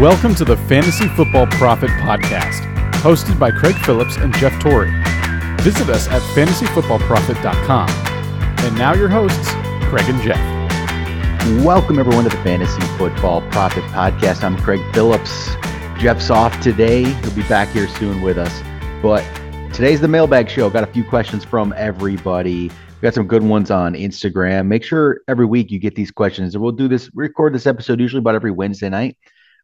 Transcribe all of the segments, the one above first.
Welcome to the Fantasy Football Profit Podcast, hosted by Craig Phillips and Jeff Torrey. Visit us at fantasyfootballprofit.com. And now your hosts, Craig and Jeff. Welcome everyone to the Fantasy Football Profit Podcast. I'm Craig Phillips. Jeff's off today. He'll be back here soon with us. But today's the mailbag show. Got a few questions from everybody. We got some good ones on Instagram. Make sure every week you get these questions. And we'll do this, record this episode usually about every Wednesday night.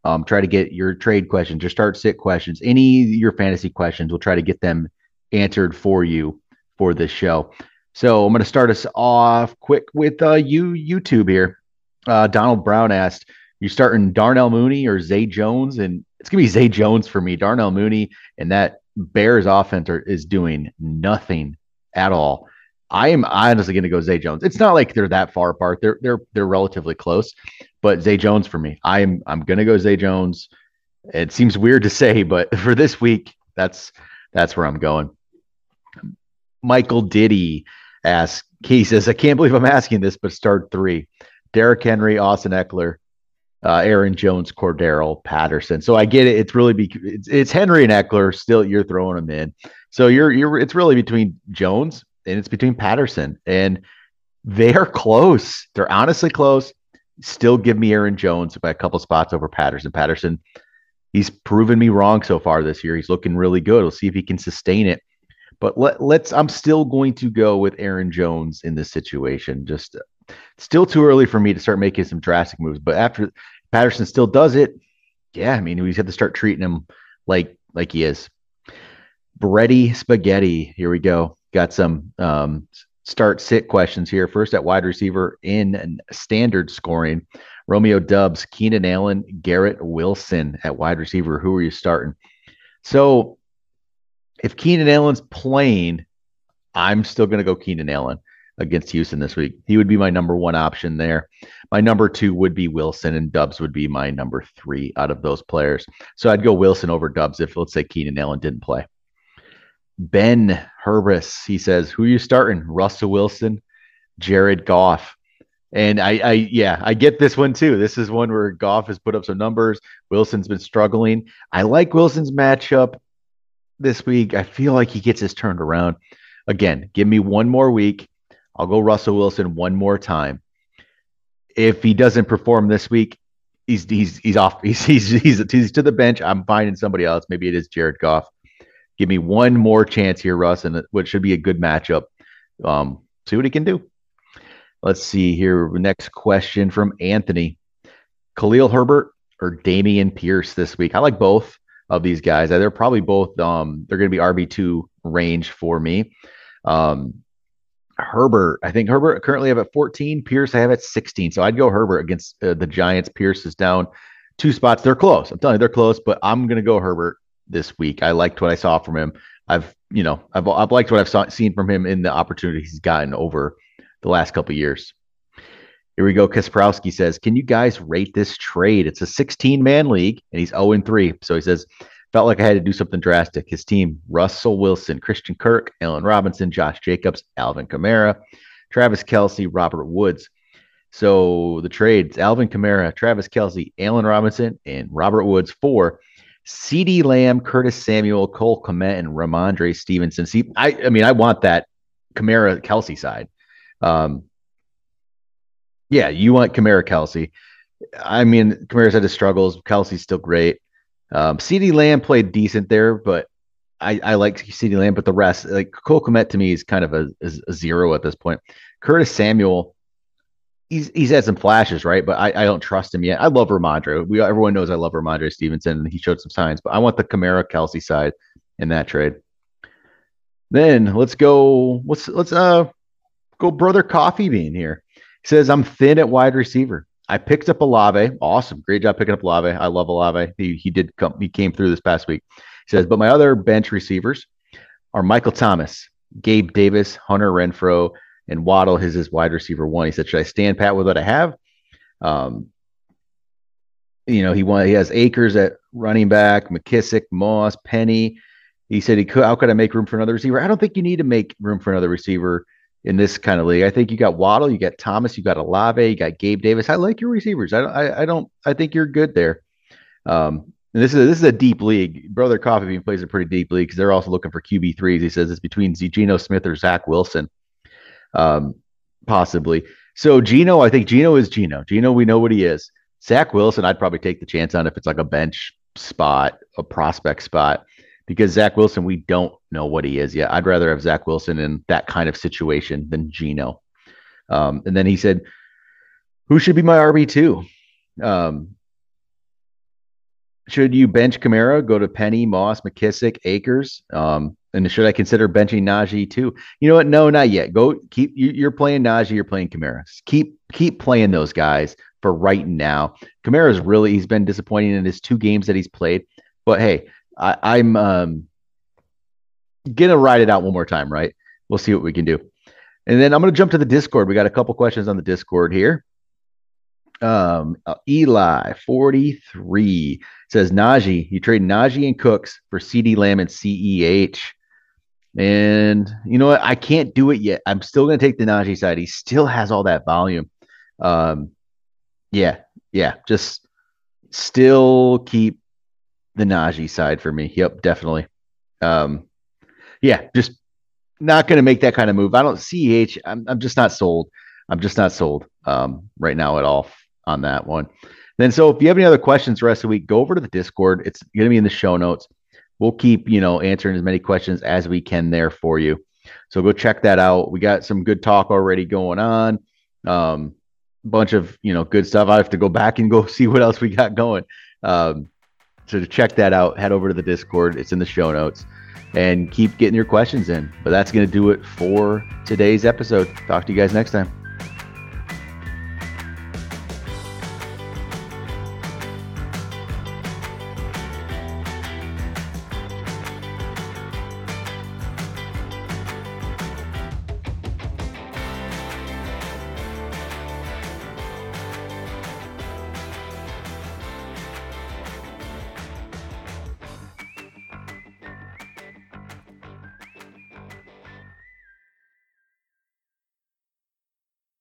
Um, try to get your trade questions, your start sit questions, any your fantasy questions. We'll try to get them answered for you for this show. So I'm going to start us off quick with uh, you YouTube here. Uh, Donald Brown asked, "You starting Darnell Mooney or Zay Jones?" And it's going to be Zay Jones for me. Darnell Mooney and that Bears offense are, is doing nothing at all. I am honestly going to go Zay Jones. It's not like they're that far apart. They're they're they're relatively close, but Zay Jones for me. I'm going to go Zay Jones. It seems weird to say, but for this week, that's that's where I'm going. Michael Diddy asks. He says, "I can't believe I'm asking this, but start three: Derrick Henry, Austin Ekeler, uh, Aaron Jones, Cordarrelle Patterson. So I get it. It's really be it's, it's Henry and Ekeler Still, you're throwing them in. So you're you're it's really between Jones and it's between Patterson, and they are close. They're honestly close. Still give me Aaron Jones by a couple spots over Patterson. Patterson, he's proven me wrong so far this year. He's looking really good. We'll see if he can sustain it. But let, let's. I'm still going to go with Aaron Jones in this situation. Just still too early for me to start making some drastic moves. But after Patterson still does it, yeah, I mean, we have to start treating him like like he is. Bready spaghetti. Here we go. Got some um, start sit questions here. First at wide receiver in standard scoring. Romeo Doubs, Keenan Allen, Garrett Wilson at wide receiver. Who are you starting? So if Keenan Allen's playing, I'm still going to go Keenan Allen against Houston this week. He would be my number one option there. My number two would be Wilson, and Doubs would be my number three out of those players. So I'd go Wilson over Doubs if, let's say, Keenan Allen didn't play. Ben Herbis, he says, who are you starting? Russell Wilson, Jared Goff. And I, I, yeah, I get this one too. This is one where Goff has put up some numbers. Wilson's been struggling. I like Wilson's matchup this week. I feel like he gets his turned around. Again, give me one more week. I'll go Russell Wilson one more time. If he doesn't perform this week, he's he's he's off. He's he's he's, he's to the bench. I'm finding somebody else. Maybe it is Jared Goff. Give me one more chance here, Russ, and what should be a good matchup. Um, see what he can do. Let's see here. Next question from Anthony. Khalil Herbert or Dameon Pierce this week? I like both of these guys. They're probably both um, they're going to be RB2 range for me. Um, Herbert, I think Herbert currently have at 14. Pierce, I have at 16. So I'd go Herbert against uh, the Giants. Pierce is down two spots. They're close. I'm telling you, they're close, but I'm going to go Herbert this week. I liked what I saw from him. I've, you know, I've, I've liked what I've saw, seen from him in the opportunities he's gotten over the last couple years. Here we go. Kasprowski says, Can you guys rate this trade? It's a 16 man league and he's 0 3. So he says, Felt like I had to do something drastic. His team Russell Wilson, Christian Kirk, Allen Robinson, Josh Jacobs, Alvin Kamara, Travis Kelce, Robert Woods. So the trades Alvin Kamara, Travis Kelce, Allen Robinson, and Robert Woods for CeeDee Lamb, Curtis Samuel, Cole Kmet, and Rhamondre Stevenson. See, I, I mean, I want that Kamara Kelce side. Um, yeah, you want Kamara Kelce. I mean, Kamara's had his struggles. Kelce's still great. Um, CeeDee Lamb played decent there, but I, I like CeeDee Lamb, but the rest, like Cole Kmet to me is kind of a, a, zero at this point. Curtis Samuel, he's he's had some flashes, right? But I, I don't trust him yet. I love Rhamondre. We everyone knows I love Rhamondre Stevenson, and he showed some signs. But I want the Kamara Kelce side in that trade. Then let's go. Let's let's uh go, brother Coffee Bean here. He says I'm thin at wide receiver. I picked up Olave. Awesome. Great job picking up Olave. I love Olave. He, he did come, he came through this past week. He says, but my other bench receivers are Michael Thomas, Gabe Davis, Hunter Renfrow, and Waddle is his wide receiver one. He said, should I stand pat with what I have? Um, you know, he won, he has Akers at running back, McKissic, Moss, Penny. He said he could, how could I make room for another receiver? I don't think you need to make room for another receiver in this kind of league. I think you got Waddle, you got Thomas, you got Olave, you got Gabe Davis. I like your receivers. I don't, I, I don't, I think you're good there. Um, and this is a, this is a deep league. Brother Coffee Bean plays a pretty deep league because they're also looking for QB threes. He says it's between Geno Smith or Zach Wilson, um, possibly. So Geno, I think Geno is Geno. Geno, we know what he is. Zach Wilson, I'd probably take the chance on if it's like a bench spot, a prospect spot, because Zach Wilson, we don't know what he is yet. I'd rather have Zach Wilson in that kind of situation than Geno. Um, and then he said, "Who should be my RB two? Um, should you bench Kamara, go to Penny, Moss, McKissic, Akers? Um, and should I consider benching Najee too? You know what? No, not yet. Go keep you, are playing Najee, you're playing Kamara. Keep keep playing those guys for right now. Kamara's really he's been disappointing in his two games that he's played. But hey, I, am um, gonna ride it out one more time, right? We'll see what we can do. And then I'm gonna jump to the Discord. We got a couple questions on the Discord here. Um, uh, Eli 43 says Najee, you trade Najee and Cooks for CeeDee Lamb and CEH. And you know what? I can't do it yet. I'm still going to take the Najee side. He still has all that volume. Um, yeah, yeah. Just still keep the Najee side for me. Yep, definitely. Um, yeah, just not going to make that kind of move. I don't CEH. I'm, I'm just not sold. I'm just not sold um, right now at all on that one. Then, so if you have any other questions the rest of the week, go over to the Discord. It's going to be in the show notes. We'll keep, you know, answering as many questions as we can there for you. So go check that out. We got some good talk already going on. Um, bunch of, you know, good stuff. I have to go back and go see what else we got going. Um, so to check that out, head over to the Discord. It's in the show notes and keep getting your questions in. But that's going to do it for today's episode. Talk to you guys next time.